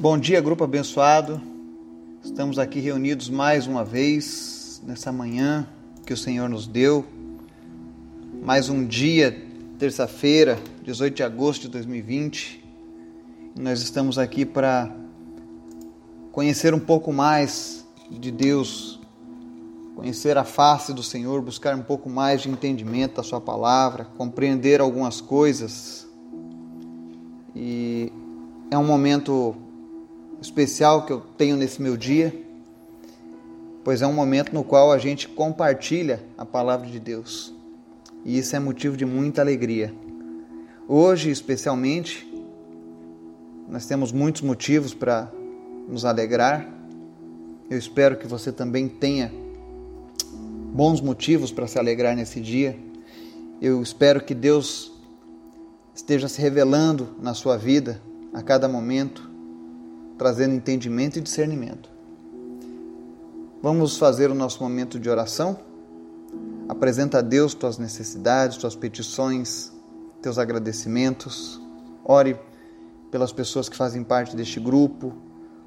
Bom dia, grupo abençoado. Estamos aqui reunidos mais uma vez nessa manhã que o Senhor nos deu. Mais um dia, terça-feira, 18 de agosto de 2020. Nós estamos aqui para conhecer um pouco mais de Deus, conhecer a face do Senhor, buscar um pouco mais de entendimento da Sua palavra, compreender algumas coisas. E é um momento especial que eu tenho nesse meu dia, pois é um momento no qual a gente compartilha a palavra de Deus. E isso é motivo de muita alegria. Hoje, especialmente, nós temos muitos motivos para nos alegrar. Eu espero que você também tenha bons motivos para se alegrar nesse dia. Eu espero que Deus esteja se revelando na sua vida a cada momento trazendo entendimento e discernimento. Vamos fazer o nosso momento de oração? Apresenta a Deus tuas necessidades, tuas petições, teus agradecimentos. Ore pelas pessoas que fazem parte deste grupo,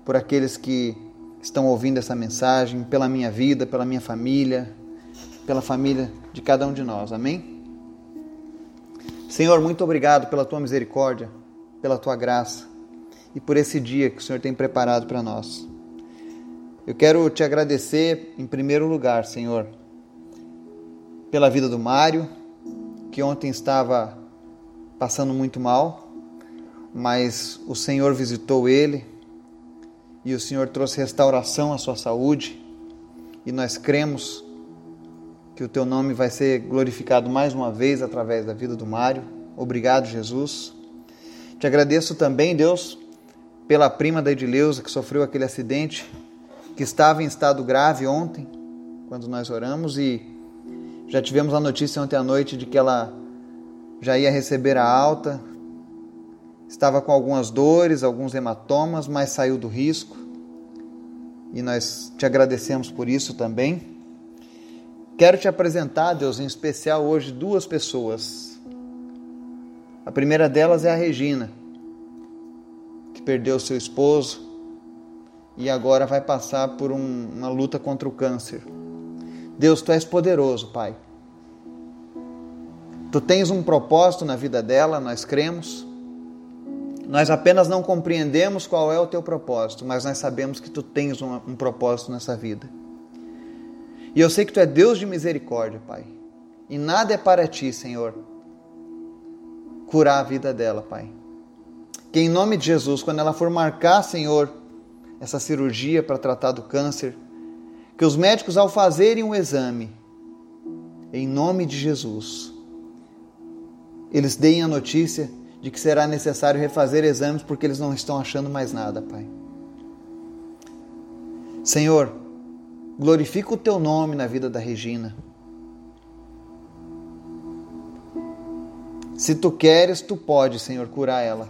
por aqueles que estão ouvindo essa mensagem, pela minha vida, pela minha família, pela família de cada um de nós. Amém? Senhor, muito obrigado pela tua misericórdia, pela tua graça e por esse dia que o Senhor tem preparado para nós. Eu quero te agradecer, em primeiro lugar, Senhor, pela vida do Mário, que ontem estava passando muito mal, mas o Senhor visitou ele e o Senhor trouxe restauração à sua saúde, e nós cremos que o teu nome vai ser glorificado mais uma vez através da vida do Mário. Obrigado, Jesus. Te agradeço também, Deus, pela prima da Edileuza que sofreu aquele acidente, que estava em estado grave ontem, quando nós oramos, e já tivemos a notícia ontem à noite de que ela já ia receber a alta, estava com algumas dores, alguns hematomas, mas saiu do risco. E nós te agradecemos por isso também. Quero te apresentar, Deus, em especial hoje duas pessoas. A primeira delas é a Regina que perdeu seu esposo e agora vai passar por um, uma luta contra o câncer. Deus, tu és poderoso, Pai. Tu tens um propósito na vida dela, nós cremos. Nós apenas não compreendemos qual é o teu propósito, mas nós sabemos que tu tens um, um propósito nessa vida. E eu sei que tu é Deus de misericórdia, Pai. E nada é para ti, Senhor, curar a vida dela, Pai que em nome de Jesus, quando ela for marcar, Senhor, essa cirurgia para tratar do câncer, que os médicos, ao fazerem um exame, em nome de Jesus, eles deem a notícia de que será necessário refazer exames porque eles não estão achando mais nada, Pai. Senhor, glorifica o teu nome na vida da Regina. Se tu queres, tu pode, Senhor, curar ela.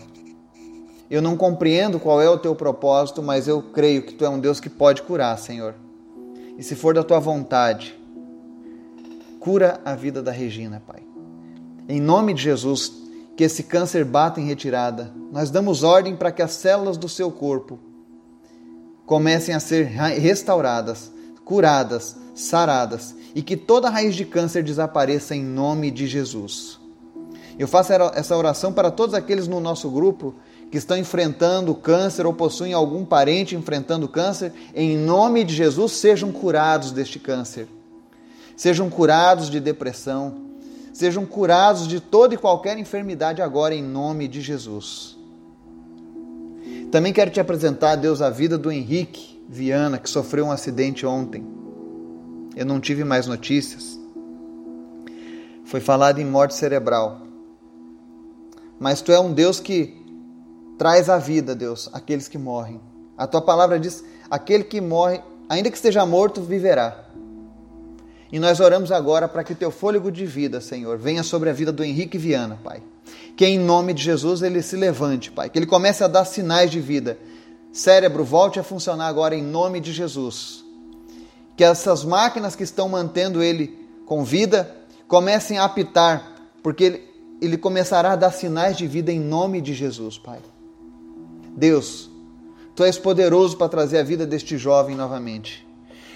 Eu não compreendo qual é o teu propósito, mas eu creio que tu é um Deus que pode curar, Senhor. E se for da tua vontade, cura a vida da Regina, Pai. Em nome de Jesus, que esse câncer bata em retirada. Nós damos ordem para que as células do seu corpo comecem a ser restauradas, curadas, saradas e que toda raiz de câncer desapareça em nome de Jesus. Eu faço essa oração para todos aqueles no nosso grupo que estão enfrentando câncer ou possuem algum parente enfrentando câncer, em nome de Jesus, sejam curados deste câncer. Sejam curados de depressão, sejam curados de toda e qualquer enfermidade agora, em nome de Jesus. Também quero te apresentar, Deus, a vida do Henrique Viana, que sofreu um acidente ontem. Eu não tive mais notícias. Foi falado em morte cerebral. Mas tu é um Deus que Traz à vida, Deus, aqueles que morrem. A tua palavra diz: aquele que morre, ainda que esteja morto, viverá. E nós oramos agora para que teu fôlego de vida, Senhor, venha sobre a vida do Henrique Viana, Pai. Que em nome de Jesus ele se levante, Pai. Que ele comece a dar sinais de vida. Cérebro, volte a funcionar agora em nome de Jesus. Que essas máquinas que estão mantendo ele com vida comecem a apitar, porque ele, ele começará a dar sinais de vida em nome de Jesus, Pai. Deus, Tu és poderoso para trazer a vida deste jovem novamente.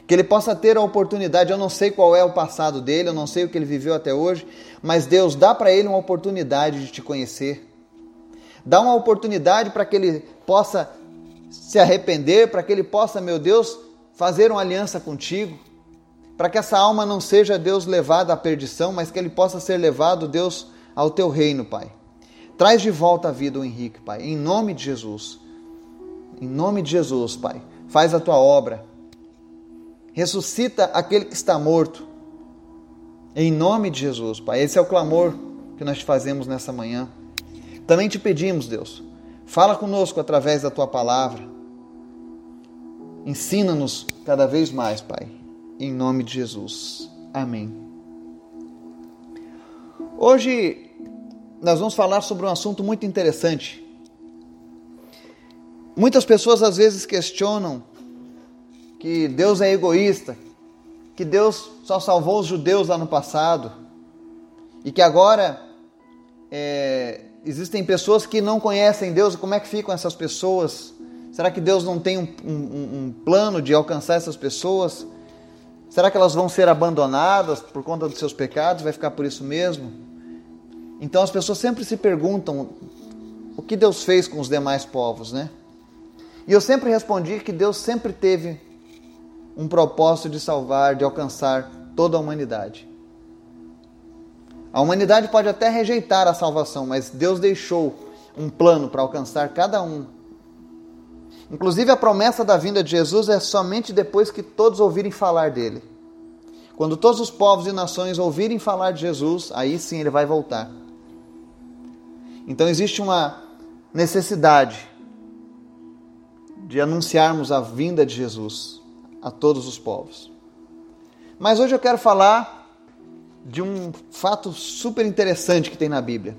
Que ele possa ter a oportunidade, eu não sei qual é o passado dele, eu não sei o que ele viveu até hoje, mas Deus dá para ele uma oportunidade de te conhecer. Dá uma oportunidade para que ele possa se arrepender, para que ele possa, meu Deus, fazer uma aliança contigo, para que essa alma não seja, Deus, levada à perdição, mas que ele possa ser levado, Deus, ao teu reino, Pai. Traz de volta a vida o Henrique, Pai, em nome de Jesus. Em nome de Jesus, Pai. Faz a tua obra. Ressuscita aquele que está morto. Em nome de Jesus, Pai. Esse é o clamor que nós fazemos nessa manhã. Também te pedimos, Deus, fala conosco através da tua palavra. Ensina-nos cada vez mais, Pai. Em nome de Jesus. Amém. Hoje nós vamos falar sobre um assunto muito interessante. Muitas pessoas às vezes questionam que Deus é egoísta, que Deus só salvou os judeus lá no passado e que agora é, existem pessoas que não conhecem Deus. Como é que ficam essas pessoas? Será que Deus não tem um, um, um plano de alcançar essas pessoas? Será que elas vão ser abandonadas por conta dos seus pecados? Vai ficar por isso mesmo? Então as pessoas sempre se perguntam o que Deus fez com os demais povos, né? E eu sempre respondi que Deus sempre teve um propósito de salvar, de alcançar toda a humanidade. A humanidade pode até rejeitar a salvação, mas Deus deixou um plano para alcançar cada um. Inclusive, a promessa da vinda de Jesus é somente depois que todos ouvirem falar dele. Quando todos os povos e nações ouvirem falar de Jesus, aí sim ele vai voltar. Então existe uma necessidade de anunciarmos a vinda de Jesus a todos os povos. Mas hoje eu quero falar de um fato super interessante que tem na Bíblia.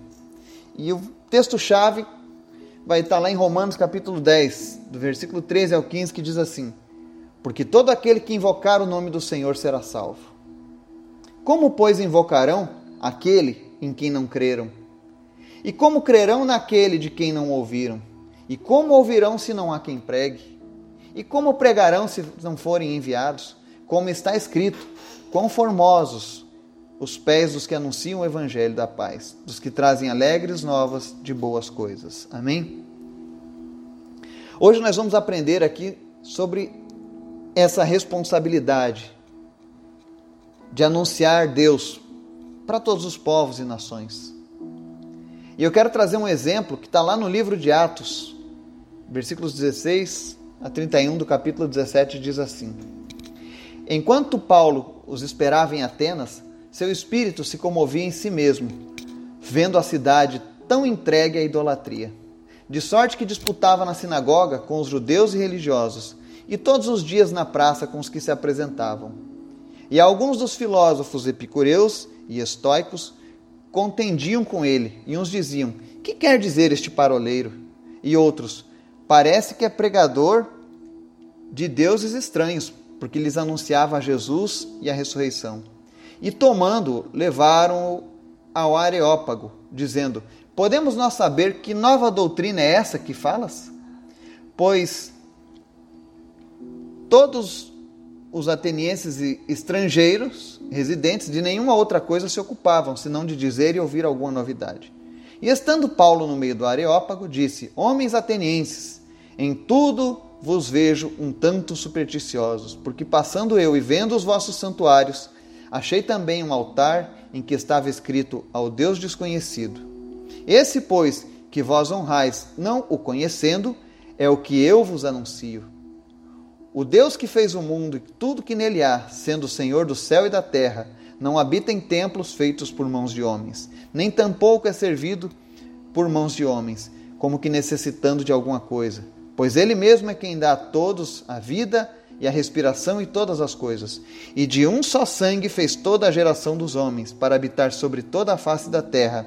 E o texto-chave vai estar lá em Romanos capítulo 10, do versículo 13 ao 15, que diz assim: Porque todo aquele que invocar o nome do Senhor será salvo. Como, pois, invocarão aquele em quem não creram? E como crerão naquele de quem não ouviram? E como ouvirão se não há quem pregue? E como pregarão se não forem enviados? Como está escrito: Quão formosos os pés dos que anunciam o evangelho da paz, dos que trazem alegres novas de boas coisas. Amém? Hoje nós vamos aprender aqui sobre essa responsabilidade de anunciar Deus para todos os povos e nações. E eu quero trazer um exemplo que está lá no livro de Atos, versículos 16 a 31 do capítulo 17, diz assim: Enquanto Paulo os esperava em Atenas, seu espírito se comovia em si mesmo, vendo a cidade tão entregue à idolatria, de sorte que disputava na sinagoga com os judeus e religiosos, e todos os dias na praça com os que se apresentavam. E alguns dos filósofos epicureus e estoicos contendiam com ele, e uns diziam: Que quer dizer este paroleiro? E outros: Parece que é pregador de deuses estranhos, porque lhes anunciava Jesus e a ressurreição. E tomando, levaram-o ao Areópago, dizendo: Podemos nós saber que nova doutrina é essa que falas? Pois todos os atenienses e estrangeiros residentes de nenhuma outra coisa se ocupavam, senão de dizer e ouvir alguma novidade. E estando Paulo no meio do Areópago, disse: Homens atenienses, em tudo vos vejo um tanto supersticiosos, porque passando eu e vendo os vossos santuários, achei também um altar em que estava escrito ao Deus desconhecido. Esse, pois, que vós honrais, não o conhecendo, é o que eu vos anuncio o Deus que fez o mundo e tudo que nele há, sendo o Senhor do céu e da terra, não habita em templos feitos por mãos de homens, nem tampouco é servido por mãos de homens, como que necessitando de alguma coisa, pois ele mesmo é quem dá a todos a vida e a respiração e todas as coisas. E de um só sangue fez toda a geração dos homens, para habitar sobre toda a face da terra,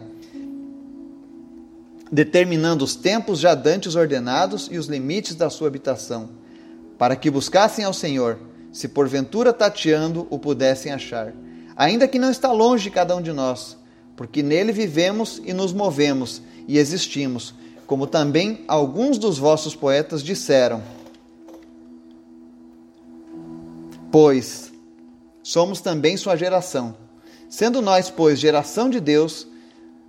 determinando os tempos já dantes ordenados e os limites da sua habitação para que buscassem ao Senhor, se porventura tateando o pudessem achar, ainda que não está longe cada um de nós, porque nele vivemos e nos movemos e existimos, como também alguns dos vossos poetas disseram. Pois somos também sua geração. Sendo nós, pois, geração de Deus,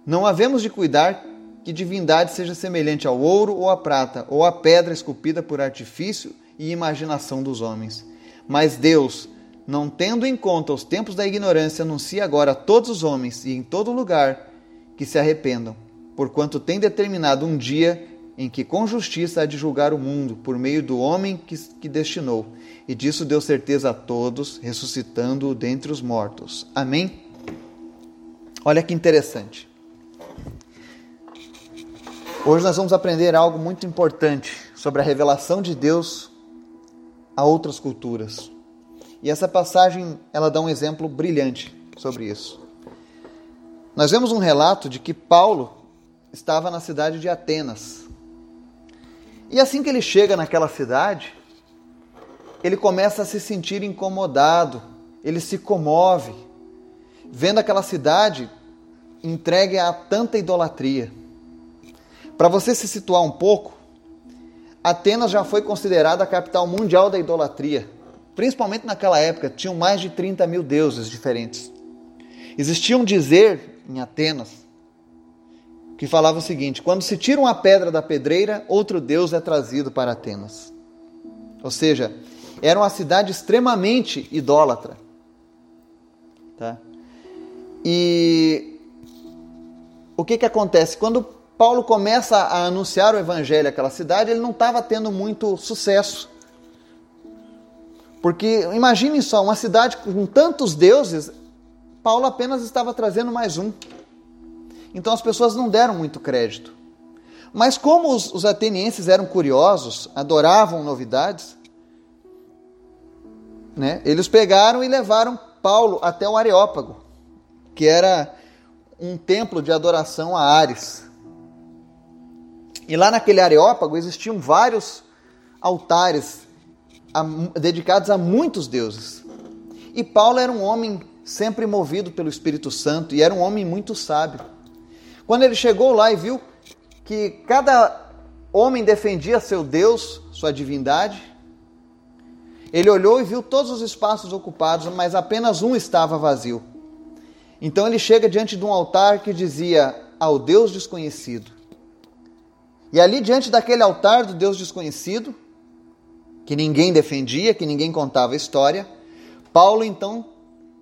não havemos de cuidar que divindade seja semelhante ao ouro ou à prata, ou à pedra esculpida por artifício e imaginação dos homens. Mas Deus, não tendo em conta os tempos da ignorância, anuncia agora a todos os homens e em todo lugar que se arrependam, porquanto tem determinado um dia em que com justiça há de julgar o mundo por meio do homem que, que destinou. E disso deu certeza a todos, ressuscitando-o dentre os mortos. Amém? Olha que interessante. Hoje nós vamos aprender algo muito importante sobre a revelação de Deus a outras culturas. E essa passagem, ela dá um exemplo brilhante sobre isso. Nós vemos um relato de que Paulo estava na cidade de Atenas. E assim que ele chega naquela cidade, ele começa a se sentir incomodado, ele se comove, vendo aquela cidade entregue a tanta idolatria. Para você se situar um pouco, Atenas já foi considerada a capital mundial da idolatria. Principalmente naquela época, tinham mais de 30 mil deuses diferentes. Existia um dizer em Atenas que falava o seguinte: quando se tira uma pedra da pedreira, outro deus é trazido para Atenas. Ou seja, era uma cidade extremamente idólatra. Tá? E o que, que acontece? Quando Paulo começa a anunciar o evangelho àquela cidade, ele não estava tendo muito sucesso. Porque imagine só, uma cidade com tantos deuses, Paulo apenas estava trazendo mais um. Então as pessoas não deram muito crédito. Mas como os, os atenienses eram curiosos, adoravam novidades, né, eles pegaram e levaram Paulo até o Areópago, que era um templo de adoração a Ares. E lá naquele Areópago existiam vários altares dedicados a muitos deuses. E Paulo era um homem sempre movido pelo Espírito Santo e era um homem muito sábio. Quando ele chegou lá e viu que cada homem defendia seu Deus, sua divindade, ele olhou e viu todos os espaços ocupados, mas apenas um estava vazio. Então ele chega diante de um altar que dizia ao Deus desconhecido. E ali diante daquele altar do Deus desconhecido, que ninguém defendia, que ninguém contava história, Paulo então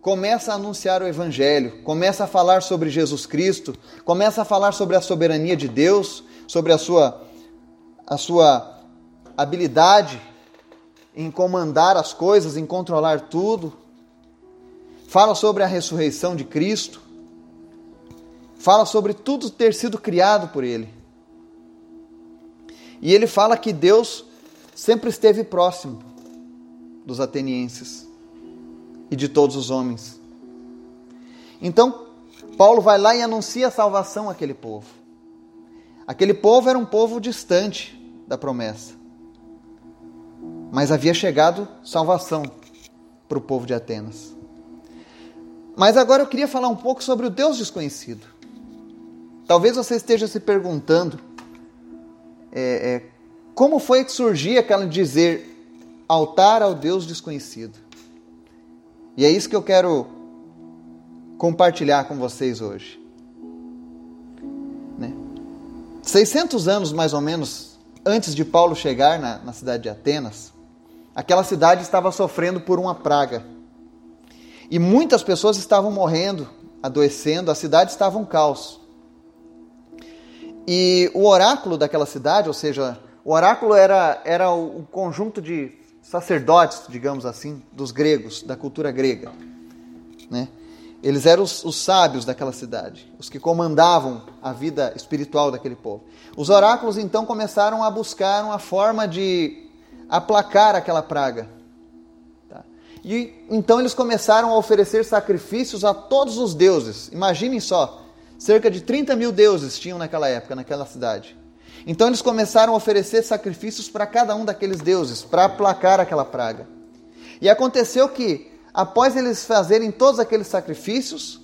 começa a anunciar o evangelho, começa a falar sobre Jesus Cristo, começa a falar sobre a soberania de Deus, sobre a sua a sua habilidade em comandar as coisas, em controlar tudo. Fala sobre a ressurreição de Cristo. Fala sobre tudo ter sido criado por ele. E ele fala que Deus sempre esteve próximo dos atenienses e de todos os homens. Então, Paulo vai lá e anuncia a salvação àquele povo. Aquele povo era um povo distante da promessa. Mas havia chegado salvação para o povo de Atenas. Mas agora eu queria falar um pouco sobre o Deus desconhecido. Talvez você esteja se perguntando é, é, como foi que surgia aquela dizer altar ao Deus desconhecido? E é isso que eu quero compartilhar com vocês hoje. Né? 600 anos mais ou menos antes de Paulo chegar na, na cidade de Atenas, aquela cidade estava sofrendo por uma praga. E muitas pessoas estavam morrendo, adoecendo, a cidade estava um caos. E o oráculo daquela cidade, ou seja, o oráculo era, era o, conjunto de sacerdotes, digamos assim, dos gregos, da cultura grega. Né? Eles eram os, os, sábios daquela cidade, os que comandavam a vida espiritual daquele povo. Os oráculos então começaram a buscar uma forma de aplacar aquela praga. Tá? E então eles começaram a oferecer sacrifícios a todos os deuses. Imaginem só, cerca de 30 mil deuses tinham naquela época, naquela cidade. Então eles começaram a oferecer sacrifícios para cada um daqueles deuses, para aplacar aquela praga. E aconteceu que, após eles fazerem todos aqueles sacrifícios,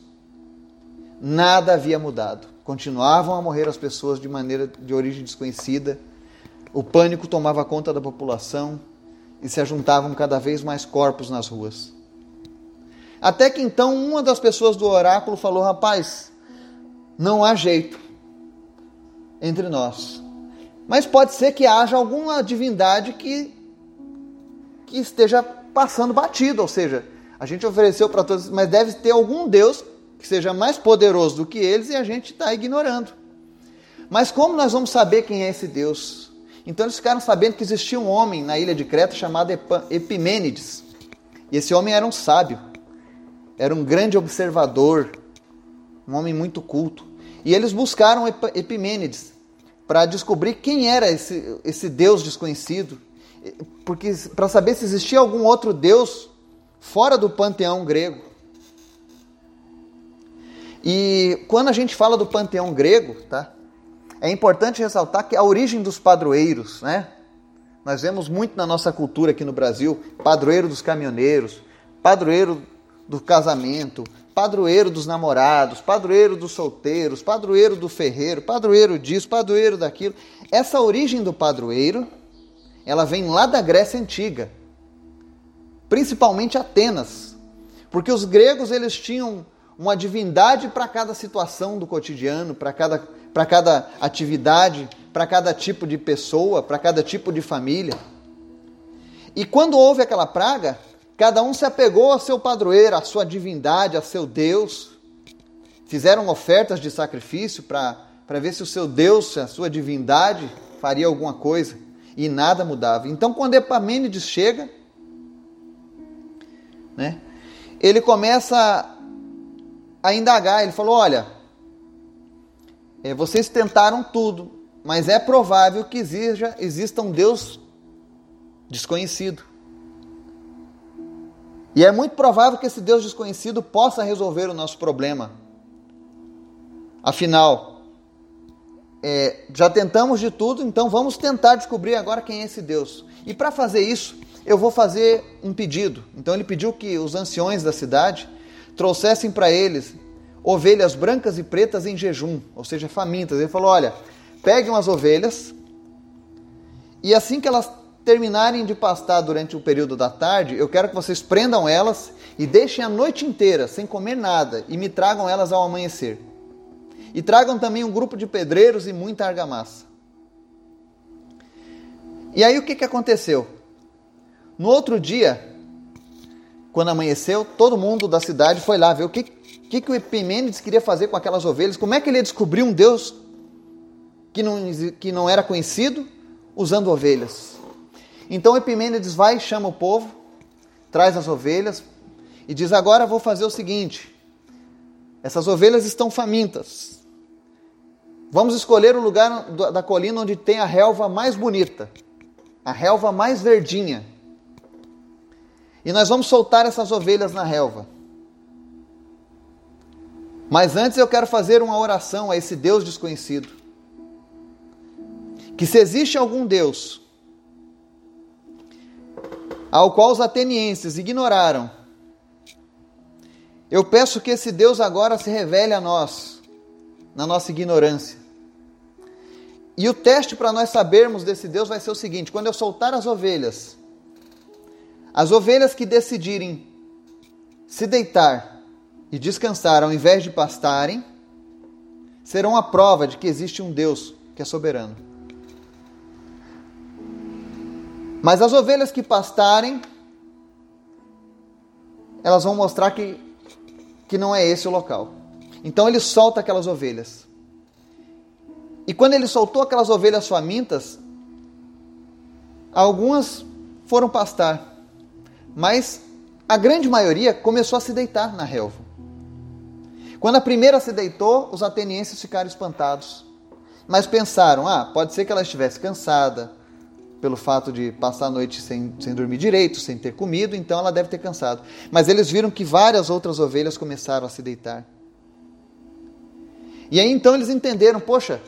nada havia mudado. continuavam a morrer as pessoas de maneira de origem desconhecida. O pânico tomava conta da população e se ajuntavam cada vez mais corpos nas ruas. Até que então uma das pessoas do oráculo falou: Rapaz, não há jeito entre nós. Mas pode ser que haja alguma divindade que, que esteja passando batido, ou seja, a gente ofereceu para todos, mas deve ter algum Deus que seja mais poderoso do que eles e a gente está ignorando. Mas como nós vamos saber quem é esse Deus? Então eles ficaram sabendo que existia um homem na ilha de Creta chamado Epimênides. E esse homem era um sábio, era um grande observador, um homem muito culto. E eles buscaram Epimênides para descobrir quem era esse, esse Deus desconhecido, porque para saber se existia algum outro Deus fora do panteão grego. E quando a gente fala do panteão grego, tá? É importante ressaltar que a origem dos padroeiros, né? Nós vemos muito na nossa cultura aqui no Brasil, padroeiro dos caminhoneiros, padroeiro do casamento, padroeiro dos namorados, padroeiro dos solteiros, padroeiro do ferreiro, padroeiro disso, padroeiro daquilo. Essa origem do padroeiro, ela vem lá da Grécia antiga, principalmente Atenas, porque os gregos eles tinham uma divindade para cada situação do cotidiano, para cada, para cada atividade, para cada tipo de pessoa, para cada tipo de família. E quando houve aquela praga, Cada um se apegou ao seu padroeiro, à sua divindade, a seu Deus. Fizeram ofertas de sacrifício para ver se o seu Deus, a sua divindade, faria alguma coisa. E nada mudava. Então, quando Epamênides chega, né, ele começa a indagar. Ele falou: Olha, é, vocês tentaram tudo, mas é provável que exija, exista um Deus desconhecido. E é muito provável que esse Deus desconhecido possa resolver o nosso problema. Afinal, é, já tentamos de tudo, então vamos tentar descobrir agora quem é esse Deus. E para fazer isso, eu vou fazer um pedido. Então ele pediu que os anciões da cidade trouxessem para eles ovelhas brancas e pretas em jejum, ou seja, famintas. Ele falou: olha, peguem as ovelhas e assim que elas terminarem de pastar durante o período da tarde, eu quero que vocês prendam elas e deixem a noite inteira sem comer nada e me tragam elas ao amanhecer. E tragam também um grupo de pedreiros e muita argamassa. E aí o que, que aconteceu? No outro dia, quando amanheceu, todo mundo da cidade foi lá ver o que, que, que o Epimênides queria fazer com aquelas ovelhas, como é que ele ia descobrir um Deus que não, que não era conhecido usando ovelhas. Então Epimênides vai chama o povo, traz as ovelhas e diz: Agora vou fazer o seguinte: essas ovelhas estão famintas. Vamos escolher o lugar da colina onde tem a relva mais bonita, a relva mais verdinha. E nós vamos soltar essas ovelhas na relva. Mas antes eu quero fazer uma oração a esse Deus desconhecido. Que se existe algum Deus ao qual os atenienses ignoraram. Eu peço que esse Deus agora se revele a nós, na nossa ignorância. E o teste para nós sabermos desse Deus vai ser o seguinte: quando eu soltar as ovelhas, as ovelhas que decidirem se deitar e descansar ao invés de pastarem, serão a prova de que existe um Deus que é soberano. Mas as ovelhas que pastarem, elas vão mostrar que, que não é esse o local. Então ele solta aquelas ovelhas. E quando ele soltou aquelas ovelhas famintas, algumas foram pastar, mas a grande maioria começou a se deitar na relva. Quando a primeira se deitou, os atenienses ficaram espantados, mas pensaram: ah, pode ser que ela estivesse cansada, pelo fato de passar a noite sem, sem dormir direito, sem ter comido, então ela deve ter cansado. Mas eles viram que várias outras ovelhas começaram a se deitar. E aí então eles entenderam: poxa,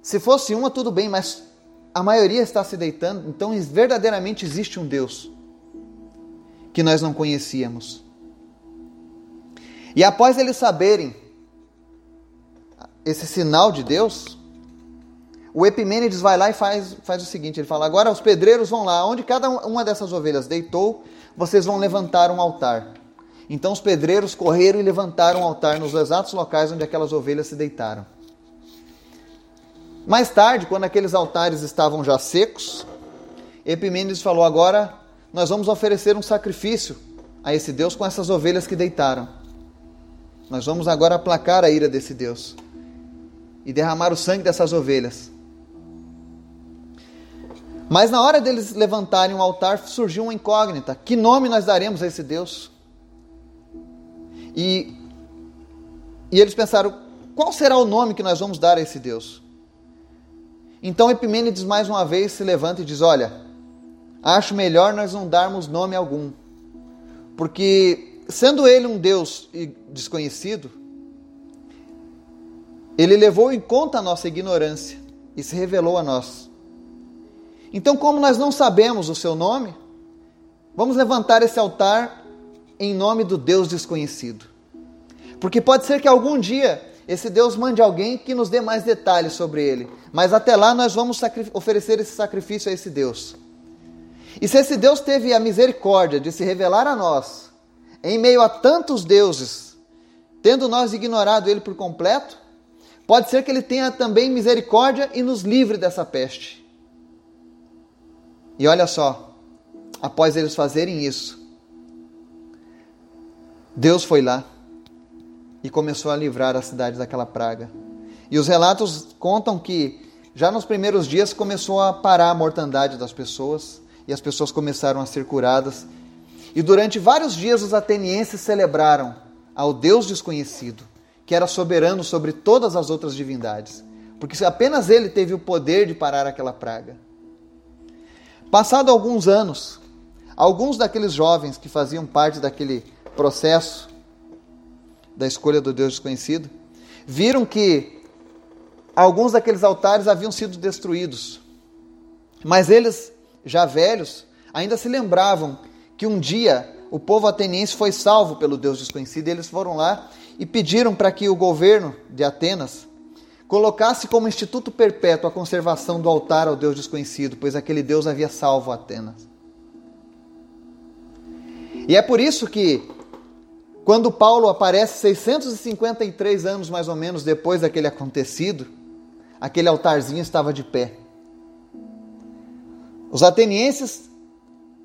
se fosse uma, tudo bem, mas a maioria está se deitando, então verdadeiramente existe um Deus que nós não conhecíamos. E após eles saberem esse sinal de Deus, o Epimênides vai lá e faz, faz o seguinte: ele fala, agora os pedreiros vão lá, onde cada uma dessas ovelhas deitou, vocês vão levantar um altar. Então os pedreiros correram e levantaram um altar nos exatos locais onde aquelas ovelhas se deitaram. Mais tarde, quando aqueles altares estavam já secos, Epimênides falou: agora nós vamos oferecer um sacrifício a esse Deus com essas ovelhas que deitaram. Nós vamos agora aplacar a ira desse Deus e derramar o sangue dessas ovelhas. Mas na hora deles levantarem um altar, surgiu uma incógnita: que nome nós daremos a esse Deus? E, e eles pensaram: qual será o nome que nós vamos dar a esse Deus? Então Epimênides mais uma vez se levanta e diz: Olha, acho melhor nós não darmos nome algum, porque sendo ele um Deus desconhecido, ele levou em conta a nossa ignorância e se revelou a nós. Então, como nós não sabemos o seu nome, vamos levantar esse altar em nome do Deus desconhecido. Porque pode ser que algum dia esse Deus mande alguém que nos dê mais detalhes sobre ele. Mas até lá nós vamos oferecer esse sacrifício a esse Deus. E se esse Deus teve a misericórdia de se revelar a nós, em meio a tantos deuses, tendo nós ignorado ele por completo, pode ser que ele tenha também misericórdia e nos livre dessa peste. E olha só, após eles fazerem isso, Deus foi lá e começou a livrar a cidade daquela praga. E os relatos contam que já nos primeiros dias começou a parar a mortandade das pessoas e as pessoas começaram a ser curadas. E durante vários dias os atenienses celebraram ao Deus desconhecido, que era soberano sobre todas as outras divindades, porque apenas ele teve o poder de parar aquela praga. Passado alguns anos, alguns daqueles jovens que faziam parte daquele processo da escolha do Deus desconhecido, viram que alguns daqueles altares haviam sido destruídos. Mas eles, já velhos, ainda se lembravam que um dia o povo ateniense foi salvo pelo Deus desconhecido e eles foram lá e pediram para que o governo de Atenas colocasse como instituto perpétuo a conservação do altar ao Deus desconhecido, pois aquele Deus havia salvo Atenas. E é por isso que quando Paulo aparece 653 anos mais ou menos depois daquele acontecido, aquele altarzinho estava de pé. Os atenienses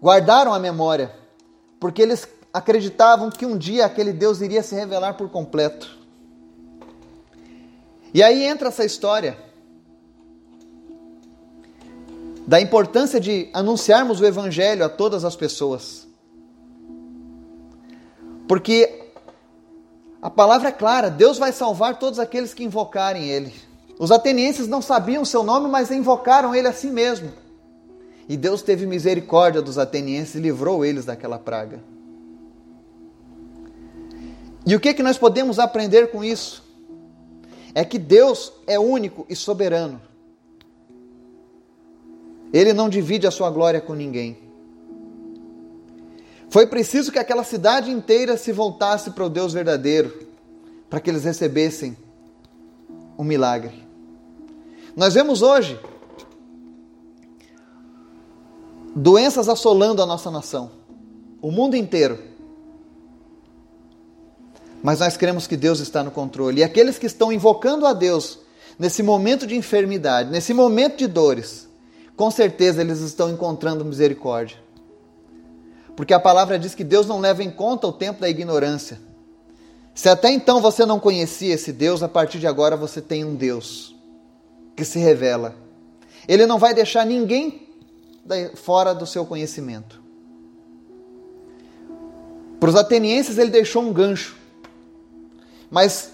guardaram a memória, porque eles acreditavam que um dia aquele Deus iria se revelar por completo. E aí entra essa história da importância de anunciarmos o Evangelho a todas as pessoas. Porque a palavra é clara: Deus vai salvar todos aqueles que invocarem Ele. Os atenienses não sabiam seu nome, mas invocaram Ele a si mesmo. E Deus teve misericórdia dos atenienses e livrou eles daquela praga. E o que, que nós podemos aprender com isso? É que Deus é único e soberano. Ele não divide a sua glória com ninguém. Foi preciso que aquela cidade inteira se voltasse para o Deus verdadeiro, para que eles recebessem um milagre. Nós vemos hoje doenças assolando a nossa nação, o mundo inteiro. Mas nós cremos que Deus está no controle. E aqueles que estão invocando a Deus nesse momento de enfermidade, nesse momento de dores, com certeza eles estão encontrando misericórdia. Porque a palavra diz que Deus não leva em conta o tempo da ignorância. Se até então você não conhecia esse Deus, a partir de agora você tem um Deus que se revela. Ele não vai deixar ninguém fora do seu conhecimento. Para os atenienses, ele deixou um gancho. Mas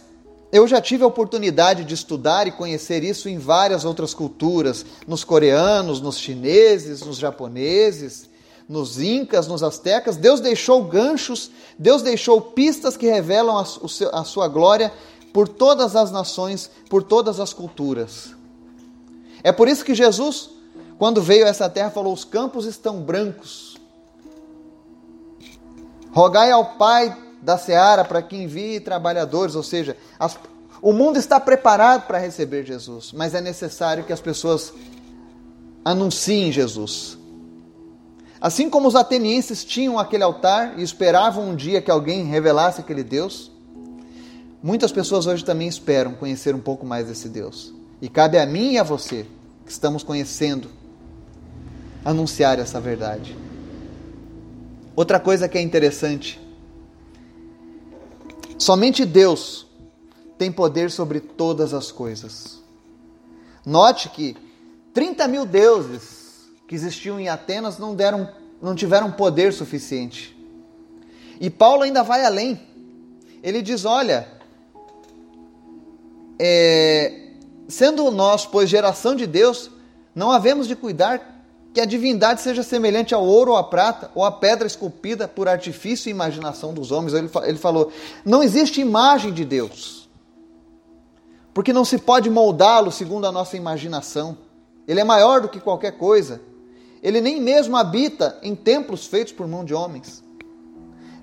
eu já tive a oportunidade de estudar e conhecer isso em várias outras culturas, nos coreanos, nos chineses, nos japoneses, nos incas, nos astecas, Deus deixou ganchos, Deus deixou pistas que revelam a, sua glória por todas as nações, por todas as culturas. É por isso que Jesus, quando veio a essa terra, falou: Os campos estão brancos. Rogai ao Pai da seara para que envie trabalhadores, ou seja, as, O mundo está preparado para receber Jesus, mas é necessário que as pessoas anunciem Jesus. Assim como os atenienses tinham aquele altar e esperavam um dia que alguém revelasse aquele Deus, muitas pessoas hoje também esperam conhecer um pouco mais desse Deus. E cabe a mim e a você, que estamos conhecendo, anunciar essa verdade. Outra coisa que é interessante: somente Deus tem poder sobre todas as coisas. Note que 30 mil deuses que existiam em Atenas não, deram, não tiveram poder suficiente. E Paulo ainda vai além. Ele diz: olha, é, sendo nós, pois, geração de Deus, não havemos de cuidar que a divindade seja semelhante ao ouro ou à prata, ou à pedra esculpida por artifício e imaginação dos homens. Ele, ele falou: não existe imagem de Deus, porque não se pode moldá-lo segundo a nossa imaginação. Ele é maior do que qualquer coisa. Ele nem mesmo habita em templos feitos por mão de homens.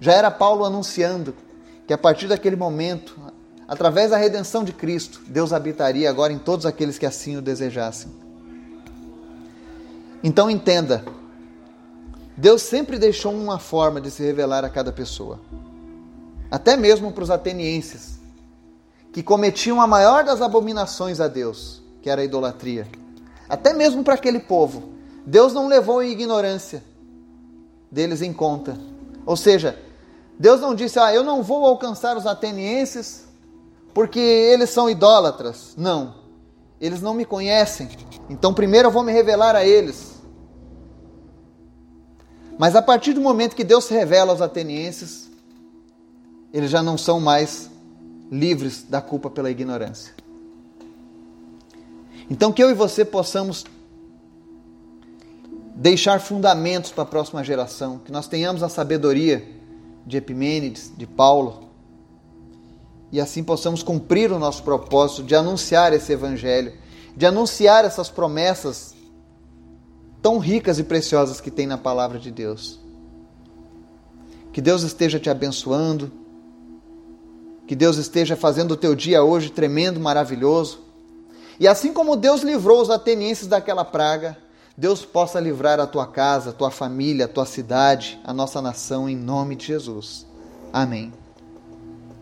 Já era Paulo anunciando que a partir daquele momento, através da redenção de Cristo, Deus habitaria agora em todos aqueles que assim o desejassem. Então entenda, Deus sempre deixou uma forma de se revelar a cada pessoa. Até mesmo para os atenienses, que cometiam a maior das abominações a Deus, que era a idolatria. Até mesmo para aquele povo, Deus não levou em ignorância deles em conta. Ou seja, Deus não disse, ah, eu não vou alcançar os atenienses porque eles são idólatras. Não. Eles não me conhecem. Então primeiro eu vou me revelar a eles. Mas a partir do momento que Deus se revela aos atenienses, eles já não são mais livres da culpa pela ignorância. Então que eu e você possamos deixar fundamentos para a próxima geração, que nós tenhamos a sabedoria de Epimênides, de Paulo, e assim possamos cumprir o nosso propósito de anunciar esse evangelho, de anunciar essas promessas tão ricas e preciosas que tem na palavra de Deus. Que Deus esteja te abençoando, que Deus esteja fazendo o teu dia hoje tremendo, maravilhoso. E assim como Deus livrou os atenienses daquela praga, Deus possa livrar a tua casa, a tua família, a tua cidade, a nossa nação, em nome de Jesus. Amém.